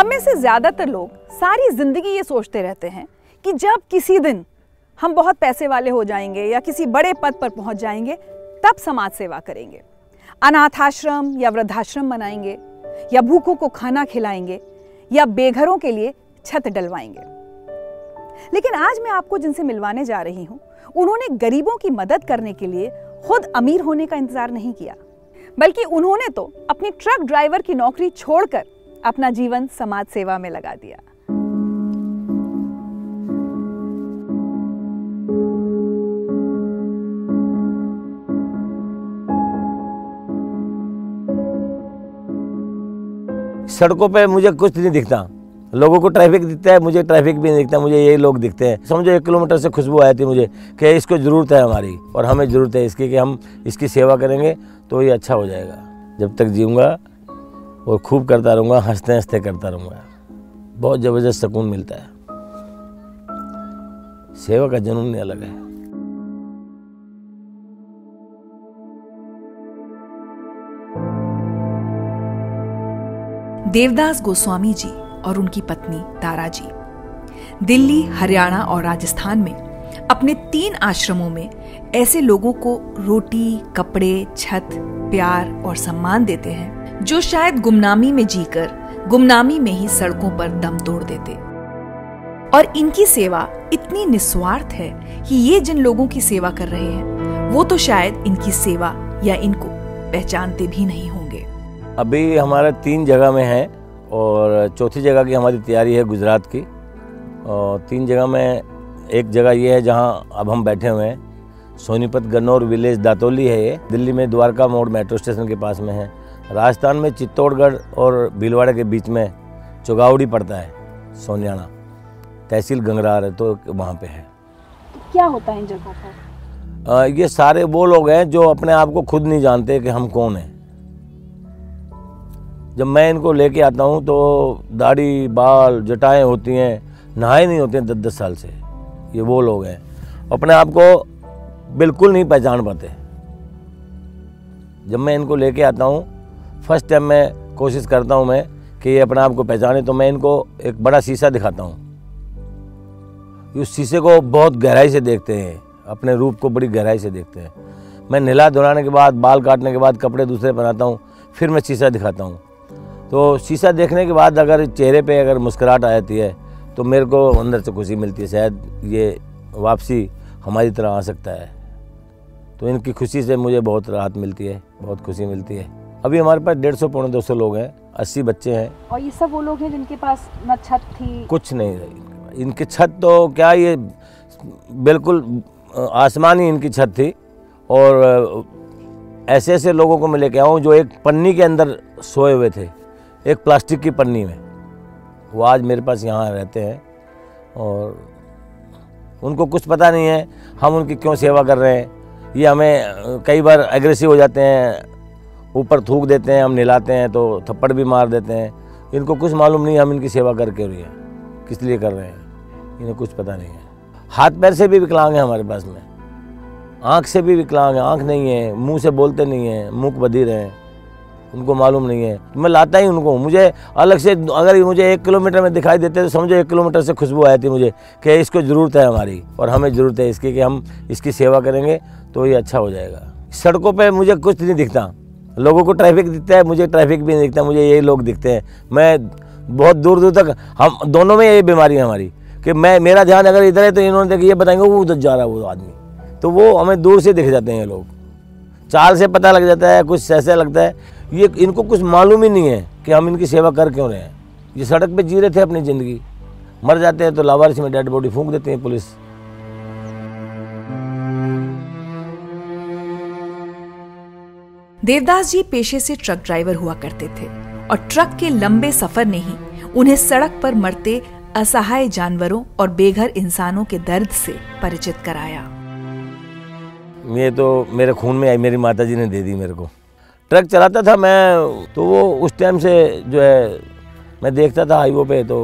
हम में से ज़्यादातर लोग सारी ज़िंदगी ये सोचते रहते हैं कि जब किसी दिन हम बहुत पैसे वाले हो जाएँगे या किसी बड़े पद पर पहुँच जाएँगे, तब समाज सेवा करेंगे। अनाथाश्रम या वृद्धाश्रम बनाएँगे, या भूखों को खाना खिलाएँगे, या बेघरों के लिए छत डलवाएँगे। लेकिन आज मैं आपको जिनसे मिलवाने जा रही हूँ, उन्होंने गरीबों की मदद करने के लिए खुद अमीर होने का इंतज़ार नहीं किया, बल्कि उन्होंने तो अपनी ट्रक ड्राइवर की नौकरी छोड़कर अपना जीवन समाज सेवा में लगा दिया। सड़कों पे मुझे कुछ नहीं दिखता। लोगों को ट्रैफ़िक दिखता है, मुझे ट्रैफ़िक भी नहीं दिखता, मुझे यही लोग दिखते हैं। समझो एक किलोमीटर से खुशबू आई थी मुझे कि इसको ज़रूरत है हमारी और हमें ज़रूरत है इसकी कि हम इसकी सेवा करेंगे तो ये अच्छा हो जाएगा। जब तक जीऊँगा और खूब करता रहूँगा, हँसते हँसते करता रहूँगा। बहुत ज़बरदस्त सुकून मिलता है। सेवा का जुनून अलग है। देवदास गोस्वामी जी और उनकी पत्नी तारा जी। दिल्ली, हरियाणा और राजस्थान में अपने तीन आश्रमों में ऐसे लोगों को रोटी, कपड़े, छत, प्यार और सम्मान देते हैं जो शायद गुमनामी में जीकर, गुमनामी में ही सड़कों पर दम तोड़ देते। और इनकी सेवा इतनी निस्वार्थ है कि ये जिन लोगों की सेवा कर रहे हैं, वो तो शायद इनकी सेवा या इनको पहचानते भी नहीं होंगे। अभी हमारा तीन जगह में है और चौथी जगह की हमारी तैयारी है गुजरात की। और तीन जगह में एक जगह ये है जहाँ अब हम बैठे हुए हैं। सोनीपत, गन्नौर, विलेज, दातोली है ये। दिल्ली में द्वारका मोड़ मेट्रो स्टेशन के पास में है। राजस्थान में चित्तौड़गढ़ और भीलवाड़ा के बीच में चुगावड़ी पड़ता है सोनियाना। तहसील गंगरार है तो वहाँ पे है। क्या होता है इन जगहों पर? ये सारे वो लोग हैं जो अपने आप को खुद नहीं जानते कि हम कौन हैं। जब मैं इनको लेके आता हूँ तो दाढ़ी बाल जटाएँ होती हैं नहाए नहीं होते हैं दस दस साल से। ये वो लोग हैं। अपने आप को बिल्कुल नहीं पहचान पाते। जब मैं इनको लेके आता हूँ फ़र्स्ट टाइम मैं कोशिश करता हूँ मैं कि ये अपने आप को पहचाने तो मैं इनको एक बड़ा शीशा दिखाता हूँ। उस शीशे को बहुत गहराई से देखते हैं, अपने रूप को बड़ी गहराई से देखते हैं। मैं नहला धुलाने के बाद, बाल काटने के बाद कपड़े दूसरे पहनाता हूँ, फिर मैं शीशा दिखाता हूँ। तो शीशा देखने के बाद अगर चेहरे पे अगर मुस्कुराहट आ जाती है तो मेरे को अंदर से खुशी मिलती है, शायद ये वापसी हमारी तरह आ सकता है। तो इनकी खुशी से मुझे बहुत राहत मिलती है, बहुत खुशी मिलती है। अभी हमारे पास डेढ़ सौ पौने दो सौ लोग हैं अस्सी बच्चे हैं। और ये सब वो लोग हैं जिनके पास न छत थी? कुछ नहीं रही इनकी छत तो क्या ये बिल्कुल आसमानी इनकी छत थी। और ऐसे ऐसे लोगों को मैं लेके आऊँ जो एक पन्नी के अंदर सोए हुए थे एक प्लास्टिक की पन्नी में। वो आज मेरे पास यहाँ रहते हैं और उनको कुछ पता नहीं है हम उनकी क्यों सेवा कर रहे हैं। ये हमें कई बार एग्रेसिव हो जाते हैं ऊपर थूक देते हैं, हम नहलाते हैं तो थप्पड़ भी मार देते हैं। इनको कुछ मालूम नहीं हम इनकी सेवा करके रही है, किस लिए कर रहे हैं, इन्हें कुछ पता नहीं है। हाथ पैर से भी विकलांग है हमारे पास में। आँख से भी विकलांग है, आँख नहीं है, मुँह से बोलते नहीं है मुख बधिर हैं, उनको मालूम नहीं है। मैं लाता ही उनको, मुझे अलग से, अगर मुझे एक किलोमीटर में दिखाई देते तो समझो एक किलोमीटर से खुशबू आई थी मुझे, कि इसको ज़रूरत है हमारी, और हमें ज़रूरत है इसकी कि हम इसकी सेवा करेंगे तो ये अच्छा हो जाएगा। सड़कों पर मुझे कुछ नहीं दिखता। लोगों को ट्रैफ़िक दिखता है, मुझे ट्रैफ़िक भी नहीं दिखता, मुझे यही लोग दिखते हैं। मैं बहुत दूर दूर तक, हम दोनों में यही बीमारी है हमारी, कि मैं, मेरा ध्यान अगर इधर है तो इन्होंने देखिए, ये बताएँगे, वो उधर जा रहा है वो आदमी। तो वो हमें दूर से दिख जाते हैं ये लोग। चाल से पता लग जाता है, कुछ ऐसा लगता है। ये, इनको कुछ मालूम ही नहीं है कि हम इनकी सेवा कर क्यों रहे हैं। ये सड़क पे जी रहे थे अपनी ज़िंदगी। मर जाते हैं तो लावारिस में डेड बॉडी फूंक देते हैं पुलिस। देवदास जी पेशे से ट्रक ड्राइवर हुआ करते थे और ट्रक के लंबे सफ़र ने ही उन्हें सड़क पर मरते असहाय जानवरों और बेघर इंसानों के दर्द से परिचित कराया। ये तो मेरे खून में आई, मेरी माता जी ने दे दी मेरे को। ट्रक चलाता था मैं तो वो उस टाइम से जो है, मैं देखता था हाईवे पे तो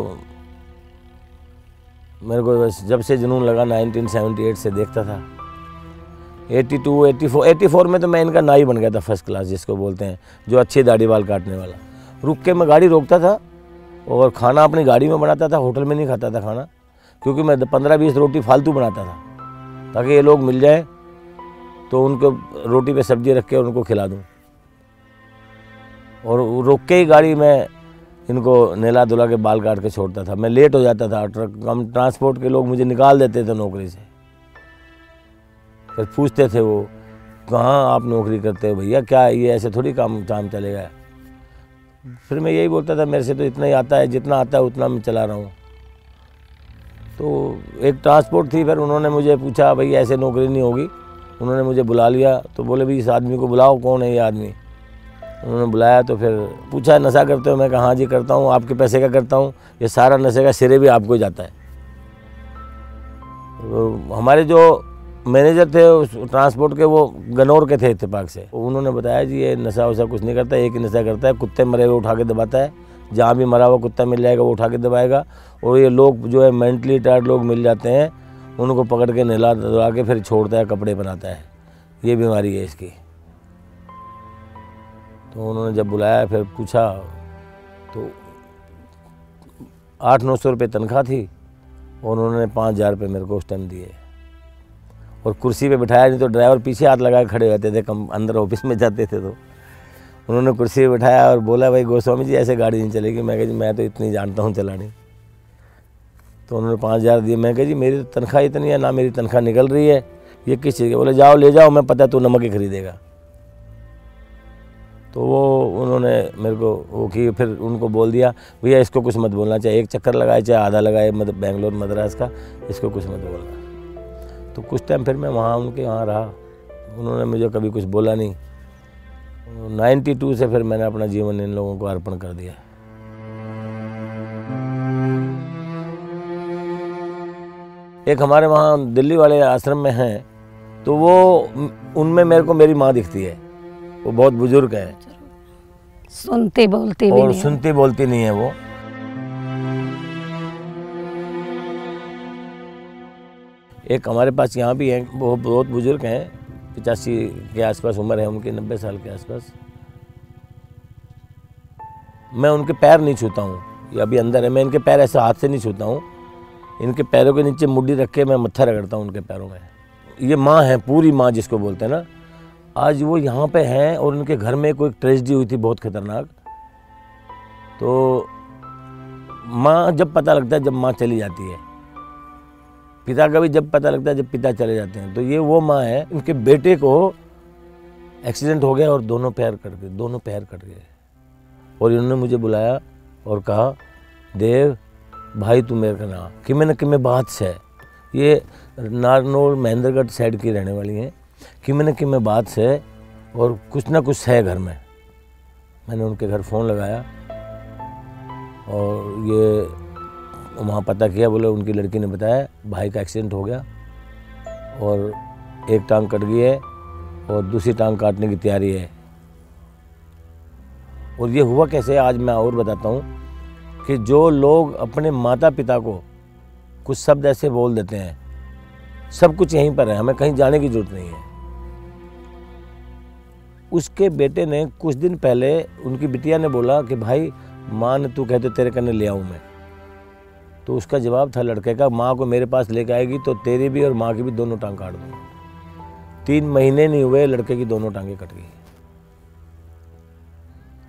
मेरे को जब से जुनून लगा 1978 से देखता था। 82, 84, 84 में तो मैं इनका नाई बन गया था फ़र्स्ट क्लास जिसको बोलते हैं जो अच्छी दाढ़ी बाल काटने वाला। रुक के मैं गाड़ी रोकता था और खाना अपनी गाड़ी में बनाता था होटल में नहीं खाता था खाना क्योंकि मैं पंद्रह बीस रोटी फालतू बनाता था ताकि ये लोग मिल जाए तो उनको रोटी पे सब्ज़ी रख के उनको खिला दूँ। और रोक के ही गाड़ी में इनको नेला धुला के बाल काट के छोड़ता था। मैं लेट हो जाता था ट्रक कम ट्रांसपोर्ट के लोग मुझे निकाल देते थे नौकरी से। फिर पूछते थे वो, कहाँ आप नौकरी करते हो भैया? क्या ये ऐसे थोड़ी काम काम चलेगा? फिर मैं यही बोलता था, मेरे से तो इतना ही आता है, जितना आता है उतना मैं चला रहा हूँ। तो एक ट्रांसपोर्ट थी, फिर उन्होंने मुझे पूछा, भाई, ऐसे नौकरी नहीं होगी? उन्होंने मुझे बुला लिया तो बोले, भाई, इस आदमी को बुलाओ, कौन है ये आदमी? उन्होंने बुलाया तो फिर पूछा, नशा करते हो? मैं कहा हाँ जी, करता हूँ, आपके पैसे का करता हूँ, ये सारा नशे का सिरे भी आपको जाता है। तो हमारे जो मैनेजर थे उस ट्रांसपोर्ट के, वो गनौर के थे इत्तेफाक से। उन्होंने बताया जी, ये नशा वशा कुछ नहीं करता, एक ही नशा करता है, कुत्ते मरे हुए उठा के दबाता है। जहाँ भी मरा हुआ कुत्ता मिल जाएगा, वो उठा के दबाएगा। और ये लोग जो है मेंटली टायर्ड लोग मिल जाते हैं, उनको पकड़ के नहला दबा के फिर छोड़ता है, कपड़े बनाता है। ये बीमारी है इसकी। तो उन्होंने जब बुलाया, फिर पूछा तो आठ नौ सौ रुपये तनख्वाह थी, और उन्होंने पाँच हज़ार रुपये मेरे को उस टाइम दिए। और कुर्सी पे बिठाया नहीं तो ड्राइवर पीछे हाथ लगा खड़े रहते थे, कम अंदर ऑफ़िस में जाते थे तो। उन्होंने कुर्सी पे बिठाया और बोला, भाई गोस्वामी जी, ऐसे गाड़ी नहीं चलेगी। मैं कह, जी, मैं तो इतनी जानता हूँ चलानी। तो उन्होंने पाँच हज़ार दिए। मैं कह, जी, मेरी तो तनख्वाह इतनी है, ना मेरी तनख्वाह निकल रही है। ये किस चीज़ की? बोले, जाओ, ले जाओ, मैं पता तू नमक ही खरीदेगा। तो वो, उन्होंने मेरे को, वो की फिर उनको बोल दिया, भैया, इसको कुछ मत बोलना, चाहे एक चक्कर लगाए, चाहे आधा लगाए, मत, बेंगलोर, मद्रास का, इसको कुछ मत बोलना। तो कुछ टाइम फिर मैं वहाँ उनके वहाँ रहा। उन्होंने मुझे कभी कुछ बोला नहीं। नाइन्टी टू से फिर मैंने अपना जीवन इन लोगों को अर्पण कर दिया। एक हमारे वहाँ दिल्ली वाले आश्रम में हैं तो वो उनमें मेरे को मेरी माँ दिखती है। वो बहुत बुज़ुर्ग है। सुनती बोलती भी और सुनती बोलती नहीं है वो। एक हमारे पास यहाँ भी हैं, वो बहुत बुज़ुर्ग हैं, पचासी के आसपास उम्र है, उनकी नब्बे साल के आसपास। मैं उनके पैर नहीं छूता हूँ, ये अभी अंदर है, मैं इनके पैर ऐसे हाथ से नहीं छूता हूँ। इनके पैरों के नीचे मुड्डी रख के मैं मत्था रगड़ता हूँ उनके पैरों में। ये माँ है, पूरी माँ जिसको बोलते हैं ना। आज वो यहाँ पे हैं और उनके घर में कोई ट्रेजिडी हुई थी बहुत खतरनाक। तो माँ, जब पता लगता है, जब माँ चली जाती है पिता का भी जब पता लगता है, जब पिता चले जाते हैं तो ये वो माँ है उनके बेटे को एक्सीडेंट हो गया और दोनों पैर कट गए, दोनों पैर कट गए। और इन्होंने मुझे बुलाया और कहा, देव, भाई तू मेरे का नाम, कि मैंने कि मैं बात से ये नारनौल, महेंद्रगढ़ साइड की रहने वाली हैं, कि मैंने कि मैं बात से और कुछ ना कुछ है घर में। मैंने उनके घर फ़ोन लगाया और ये वहाँ पता किया, बोले उनकी लड़की ने बताया, भाई का एक्सीडेंट हो गया और एक टांग कट गई है और दूसरी टांग काटने की तैयारी है। और ये हुआ कैसे? आज मैं और बताता हूँ कि जो लोग अपने माता पिता को कुछ शब्द ऐसे बोल देते हैं, सब कुछ यहीं पर है, हमें कहीं जाने की ज़रूरत नहीं है। उसके बेटे ने कुछ दिन पहले उनकी बिटिया ने बोला कि, भाई, माँ ने तू कहते तेरे कन्ने ले आऊँ मैं। तो उसका जवाब था, लड़के का, माँ को मेरे पास लेके आएगी तो तेरी भी और माँ की भी दोनों टांग काट दूँगा। तीन महीने नहीं हुए, लड़के की दोनों टांगें कट गई।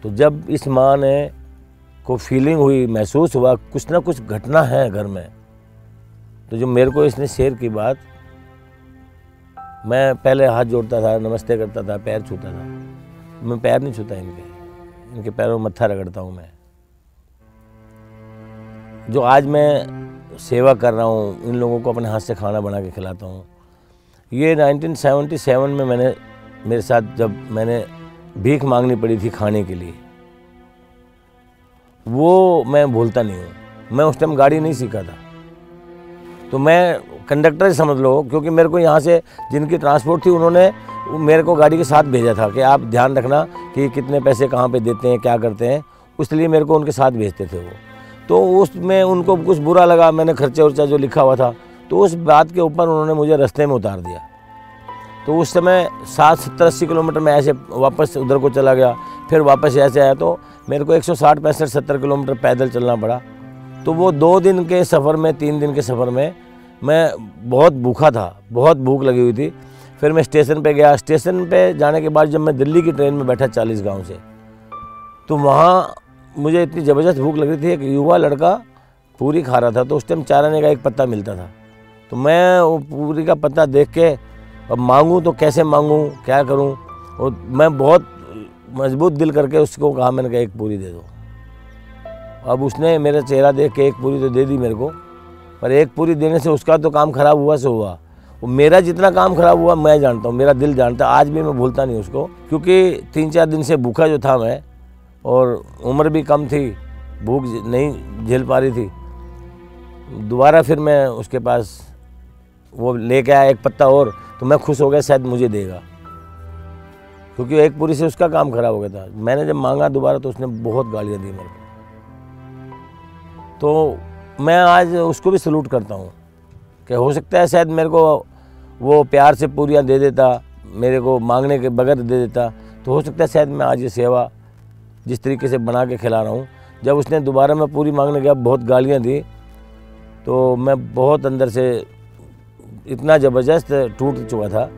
तो जब इस माँ ने को फीलिंग हुई, महसूस हुआ, कुछ ना कुछ घटना है घर में तो जो मेरे को इसने शेयर की बात, मैं पहले हाथ जोड़ता था, नमस्ते करता था, पैर छूता था। मैं पैर नहीं छूता इनके इनके पैरों में मत्था रगड़ता हूँ मैं। जो आज मैं सेवा कर रहा हूँ, इन लोगों को अपने हाथ से खाना बना के खिलाता हूँ। ये 1977 में मैंने, मेरे साथ जब मैंने भीख मांगनी पड़ी थी खाने के लिए, वो मैं भूलता नहीं हूँ। मैं उस टाइम गाड़ी नहीं सीखा था। तो मैं कंडक्टर समझ लो, क्योंकि मेरे को यहाँ से जिनकी ट्रांसपोर्ट थी, उन्होंने मेरे को गाड़ी के साथ भेजा था कि आप ध्यान रखना कि कितने पैसे कहाँ पे देते हैं, क्या करते हैं। इसलिए मेरे को उनके साथ भेजते थे वो। तो उसमें उनको कुछ बुरा लगा, मैंने खर्चा उर्चा जो लिखा हुआ था तो उस बात के ऊपर उन्होंने मुझे रास्ते में उतार दिया। तो उस समय सात सत्तर अस्सी किलोमीटर में ऐसे वापस उधर को चला गया, फिर वापस ऐसे आया तो मेरे को 160 पैंसठ, सत्तर किलोमीटर पैदल चलना पड़ा। तो वो दो दिन के सफ़र में, तीन दिन के सफ़र में मैं बहुत भूखा था, बहुत भूख लगी हुई थी। फिर मैं स्टेशन पे गया, स्टेशन पे जाने के बाद जब मैं दिल्ली की ट्रेन में बैठा चालीस गाँव से तो वहाँ मुझे इतनी ज़बरदस्त भूख लग रही थी, एक युवा लड़का पूरी खा रहा था तो उस टाइम चार आने का एक पत्ता मिलता था। तो मैं वो पूरी का पत्ता देख के, अब मांगूँ तो कैसे मांगूँ, क्या करूँ? और मैं बहुत मज़बूत दिल करके उसको कहा, मैंने कहा, एक पूरी दे दो। अब उसने मेरा चेहरा देख के एक पूरी तो दे दी मेरे को, पर एक पूरी देने से उसका तो काम खराब हुआ, से हुआ। वो मेरा जितना काम खराब हुआ, मैं जानता हूँ, मेरा दिल जानता आज भी मैं भूलता नहीं उसको, क्योंकि तीन चार दिन से भूखा जो था मैं और उम्र भी कम थी, भूख नहीं झेल पा रही थी। दोबारा फिर मैं उसके पास वो लेके आया एक पत्ता और तो मैं खुश हो गया, शायद मुझे देगा। क्योंकि एक पूरी से उसका काम खराब हो गया था। मैंने जब मांगा दोबारा तो उसने बहुत गालियाँ दी मेरे को। तो मैं आज उसको भी सलूट करता हूँ। कि हो सकता है शायद मेरे को वो प्यार से पूरियाँ दे देता, मेरे को मांगने के बगैर दे देता। तो हो सकता है शायद मैं आज ये सेवा जिस तरीके से बना के खिला रहा हूँ। जब उसने दोबारा मैं पूरी मांगने गया, बहुत गालियाँ दी तो मैं बहुत अंदर से इतना ज़बरदस्त टूट चुका था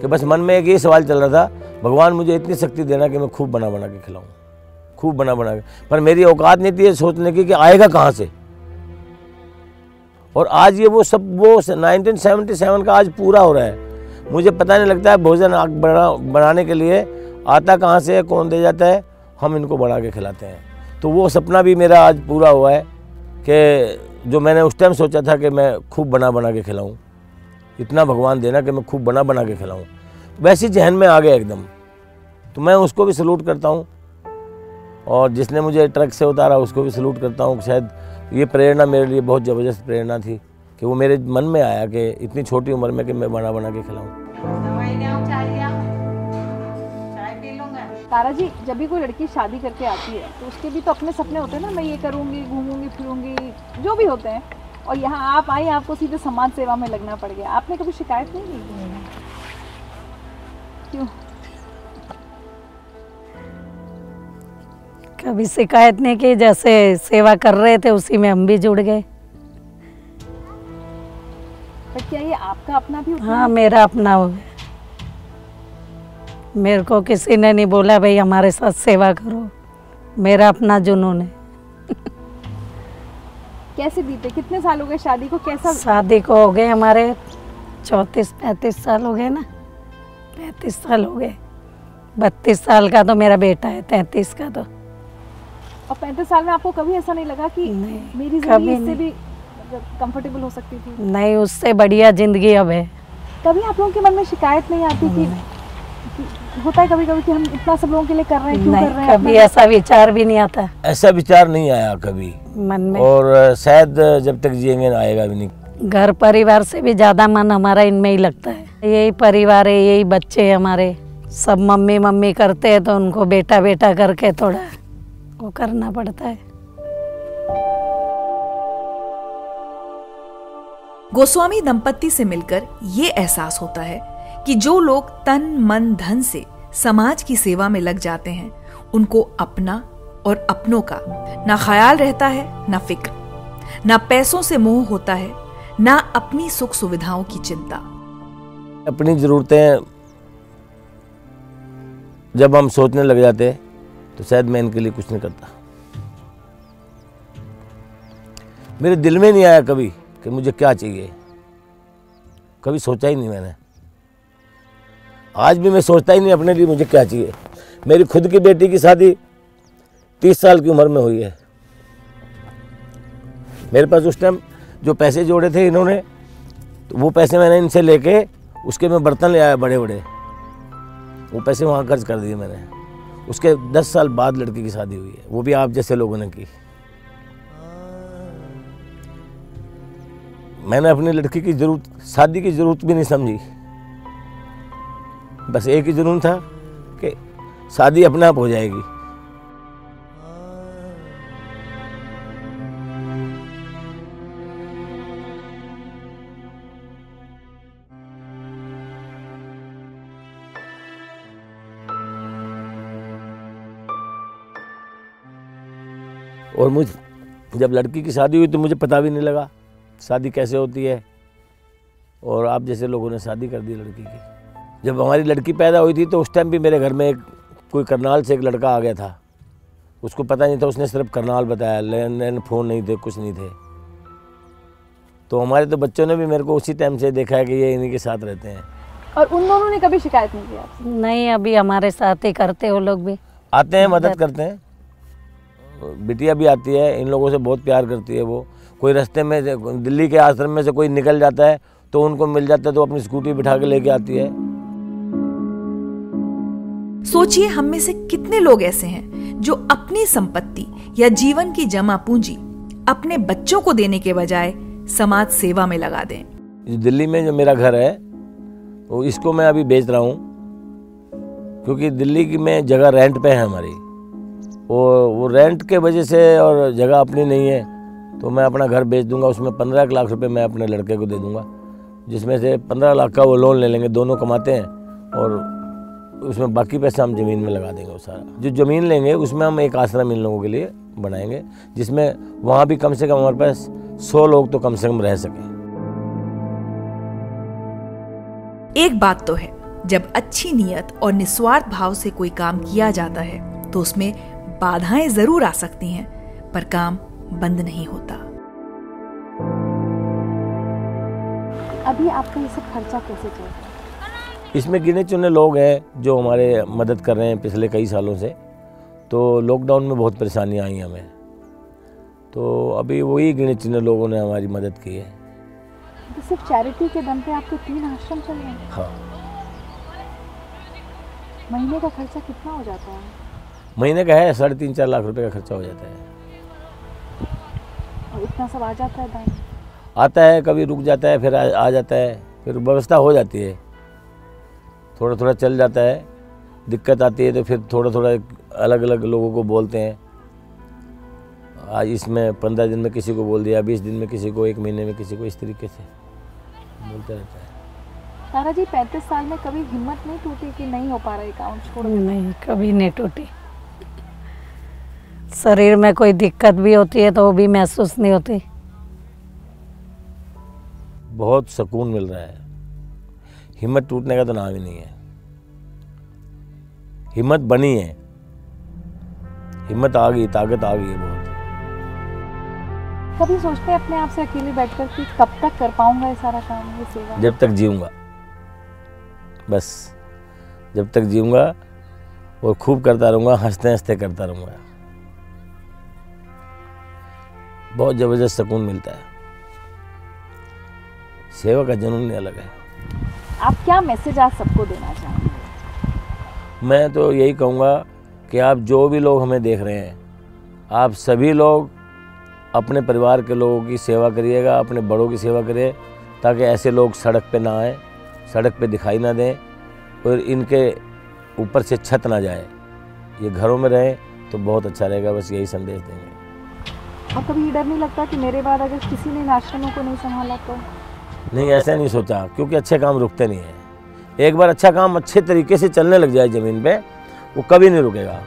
कि बस मन में एक ये सवाल चल रहा था, भगवान मुझे इतनी शक्ति देना कि मैं खूब बना बना के खिलाऊँ। खूब बना बना के। पर मेरी औकात नहीं थी ये सोचने की कि आएगा कहाँ से। और आज ये वो सब, वो 1977 का आज पूरा हो रहा है। मुझे पता नहीं लगता है भोजन बना बनाने के लिए आता कहाँ से है, कौन दे जाता है। हम इनको बना के खिलाते हैं। तो वो सपना भी मेरा आज पूरा हुआ है कि जो मैंने उस टाइम सोचा था कि मैं खूब बना बना के खिलाऊँ। इतना भगवान देना कि मैं खूब बना बना के खिलाऊँ। वैसी जहन में आ गया एकदम। तो मैं उसको भी सलूट करता हूँ। और जिसने मुझे ट्रक से उतारा, उसको भी सलूट करता हूँ। शायद ये प्रेरणा मेरे लिए बहुत ज़बरदस्त प्रेरणा थी कि वो मेरे मन में आया कि इतनी छोटी उम्र में कि मैं बना बना के खिलाऊँ। तारा जी जब भी कोई लड़की शादी करके आती है तो उसके भी तो अपने सपने होते हैं ना मैं ये करूँगी घूमूँगी फिरूँगी जो भी होते हैं। और यहाँ आप आई आपको सीधे समाज सेवा में लगना पड़ गया। आपने कभी शिकायत नहीं की? क्यों? कभी शिकायत नहीं की जैसे सेवा कर रहे थे उसी में हम भी जुड़ गए। पर क्या ये आपका अपना भी हाँ मेरा अपना हो गया। मेरे को किसी ने नहीं बोला भाई हमारे साथ सेवा करो। मेरा अपना जुनून है। कैसे बीते? कितने साल हो गए शादी को? कैसा शादी को हो गए हमारे चौंतीस पैंतीस साल हो गए ना? पैंतीस साल हो गए। बत्तीस साल का तो मेरा बेटा है तैंतीस का तो। और पैंतीस साल में आपको कभी ऐसा नहीं लगा कि नहीं, मेरी कभी इससे नहीं। भी कंफर्टेबल हो सकती थी? नहीं उससे बढ़िया ज़िंदगी अब है। कभी आप लोगों के मन में शिकायत नहीं आती कि होता है कभी कभी कि हम इतना सब लोगों के लिए कर रहे हैं क्यों कर रहे हैं कभी ऐसा विचार भी नहीं आता। ऐसा विचार नहीं आया कभी। मन में। और शायद जब तक जिएँगे ना आएगा भी नहीं। घर परिवार से भी ज़्यादा मन हमारा इनमें ही लगता है। यही परिवार है यही बच्चे हैं हमारे। सब मम्मी मम्मी करते हैं तो उनको बेटा बेटा करके थोड़ा वो करना पड़ता है। गोस्वामी दंपत्ति से मिलकर ये एहसास होता है कि जो लोग तन, मन, धन से समाज की सेवा में लग जाते हैं, उनको अपना और अपनों का ना ख्याल रहता है, ना फ़िक्र, ना पैसों से मोह होता है, ना अपनी सुख सुविधाओं की चिंता। अपनी ज़रूरतें जब हम सोचने लग जाते तो शायद मैं इनके लिए कुछ नहीं करता। मेरे दिल में नहीं आया कभी कि मुझे क्या चाहिए। कभी सोचा ही नहीं मैंने। आज भी मैं सोचता ही नहीं अपने लिए मुझे क्या चाहिए। मेरी खुद की बेटी की शादी तीस साल की उम्र में हुई है। मेरे पास उस टाइम जो पैसे जोड़े थे इन्होंने तो वो पैसे मैंने इनसे लेके उसके मैं बर्तन ले आया बड़े बड़े वो पैसे वहाँ खर्च कर दिए मैंने। उसके दस साल बाद लड़की की शादी हुई है। वो भी आप जैसे लोगों ने की। मैंने अपनी लड़की की ज़रूरत, शादी की ज़रूरत भी नहीं समझी। बस एक ही जुनून था कि शादी अपने आप हो जाएगी। और मुझ, जब लड़की की शादी हुई तो मुझे पता भी नहीं लगा, शादी कैसे होती है। और आप जैसे लोगों ने शादी कर दी लड़की की। जब हमारी लड़की पैदा हुई थी तो उस टाइम भी मेरे घर में एक कोई करनाल से एक लड़का आ गया था। उसको पता नहीं था उसने सिर्फ़ करनाल बताया लैंड लैंड फ़ोन नहीं थे कुछ नहीं थे। तो हमारे तो बच्चों ने भी मेरे को उसी टाइम से देखा है कि ये इन्हीं के साथ रहते हैं। और उन दोनों ने कभी शिकायत नहीं की आपसे? नहीं अभी हमारे साथ ही करते वो लोग भी। आते हैं मदद करते हैं। बिटिया भी आती है इन लोगों से बहुत प्यार करती है वो। कोई रास्ते में दिल्ली के आश्रम में से कोई निकल जाता है तो उनको मिल जाता है तो अपनी स्कूटी बिठा के लेके आती है। सोचिए हम में से कितने लोग ऐसे हैं जो अपनी संपत्ति या जीवन की जमा पूंजी अपने बच्चों को देने के बजाय समाज सेवा में लगा दें। दिल्ली में जो मेरा घर है, वो इसको मैं अभी बेच रहा हूँ, क्योंकि दिल्ली की में जगह रेंट पे है हमारी। और वो रेंट के वजह से और जगह अपनी नहीं है तो मैं अपना घर बेच दूँगा, उसमें पंद्रह लाख रुपए मैं अपने लड़के को दे दूँगा, जिसमें से पंद्रह लाख का वो लोन ले लेंगे, दोनों कमाते हैं और उसमें बाकी पैसा हम ज़मीन में लगा देंगे वो सारा। जो ज़मीन लेंगे उसमें हम एक आश्रम इन लोगों के लिए बनाएँगे जिसमें वहाँ भी कम से कम हमारे पास सौ लोग तो कम से कम रह सकें। एक बात तो है जब अच्छी नियत और निस्वार्थ भाव से कोई काम किया जाता है तो उसमें बाधाएँ ज़रूर आ सकती हैं पर काम बंद नहीं होता। अभी आपका ये सब खर्चा कैसे चल रहा है इसमें गिने चुने लोग हैं जो हमारे मदद कर रहे हैं पिछले कई सालों से। तो लॉकडाउन में बहुत परेशानियाँ आई हमें। तो अभी वही गिने चुने लोगों ने हमारी मदद की है। तो सिर्फ़ चैरिटी के दम पे आपके तीन आश्रम चल रहे हैं? हाँ। महीने का खर्चा कितना हो जाता है? महीने का है साढ़े तीन चार लाख रुपए का खर्चा हो जाता है। और इतना सब आ जाता है बैंक आता है कभी रुक जाता है फिर आ, आ जाता है फिर व्यवस्था हो जाती है। थोड़ा थोड़ा चल जाता है। दिक्कत आती है तो फिर थोड़ा थोड़ा अलग अलग लोगों को बोलते हैं। आज इसमें पंद्रह दिन में किसी को बोल दिया बीस दिन में किसी को एक महीने में किसी को इस तरीके से बोलते रहता है। तारा जी पैंतीस साल में कभी हिम्मत नहीं टूटी कि नहीं हो पा रहा अकाउंट छोड़ नहीं कभी नहीं टूटी। शरीर में कोई दिक्कत भी होती है तो वो भी महसूस नहीं होती। बहुत सुकून मिल रहा है। हिम्मत टूटने का तो नाम ही नहीं है। हिम्मत बनी है। हिम्मत आ गई ताकत आ गई है बहुत। कभी सोचते हैं अपने आप से अकेले बैठकर कि कब तक कर पाऊँगा ये सारा काम ये सेवा? जब तक जीऊँगा। बस जब तक जीऊँगा और खूब करता रहूँगा हँसते हँसते करता रहूँगा। बहुत ज़बरदस्त सुकून मिलता है। सेवा का जुनून अलग है। आप क्या मैसेज आज सबको देना चाहेंगे? मैं तो यही कहूँगा कि आप जो भी लोग हमें देख रहे हैं आप सभी लोग अपने परिवार के लोगों की सेवा करिएगा अपने बड़ों की सेवा करिए ताकि ऐसे लोग सड़क पे ना आए सड़क पे दिखाई ना दें और इनके ऊपर से छत ना जाए। ये घरों में रहें तो बहुत अच्छा रहेगा बस यही संदेश देंगे। और कभी डर नहीं लगता कि मेरे बाद अगर किसी ने आश्रमों को नहीं संभाला तो? नहीं, ऐसा नहीं सोचा, क्योंकि अच्छे काम रुकते नहीं हैं। एक बार अच्छा काम अच्छे तरीके से चलने लग जाए ज़मीन पे, वो कभी नहीं रुकेगा।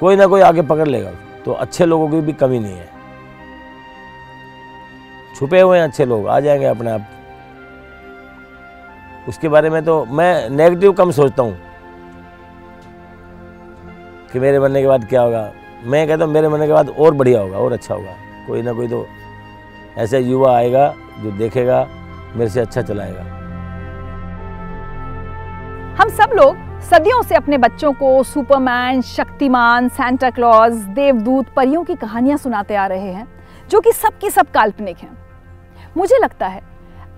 कोई ना कोई आगे पकड़ लेगा तो अच्छे लोगों की भी कमी नहीं है। छुपे हुए हैं अच्छे लोग, आ जाएँगे अपने आप। उसके बारे में तो मैं नेगेटिव कम सोचता हूँ। कि मेरे बनने के बाद क्या होगा? मैं कहता हूँ, मेरे बनने के बाद और बढ़िया होगा, और अच्छा होगा। कोई ना कोई तो ऐसा युवा आएगा, जो देखेगा मेरे से अच्छा चलाएगा। हम सब लोग सदियों से अपने बच्चों को सुपरमैन, शक्तिमान सैंटा क्लॉज देवदूत, परियों की कहानियाँ सुनाते आ रहे हैं, जो कि सबकी सब काल्पनिक हैं। मुझे लगता है,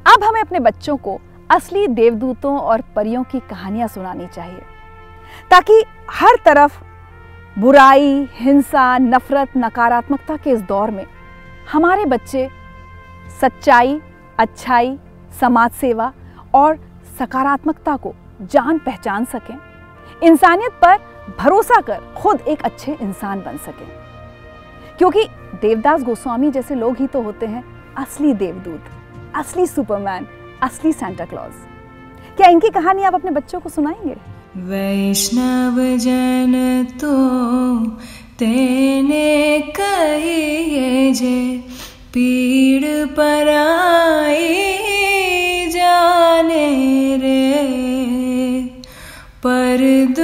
अब हमें अपने बच्चों को असली देवदूतों और परियों की कहानियाँ सुनानी चाहिए, ताकि हर तरफ़ बुराई, हिंसा, नफरत, नकारात्मकता के इस दौर में हमारे बच्चे सच्चाई, अच्छाई समाज सेवा और सकारात्मकता को जान पहचान सकें। इंसानियत पर भरोसा कर खुद एक अच्छे इंसान बन सकें। क्योंकि देवदास गोस्वामी जैसे लोग ही तो होते हैं, असली देवदूत, असली सुपरमैन, असली सैंटा क्लॉज क्या इनकी कहानी आप अपने बच्चों को सुनाएँगे? वैष्णव जन तो तेने कहिए जे, पीड़ पराई पर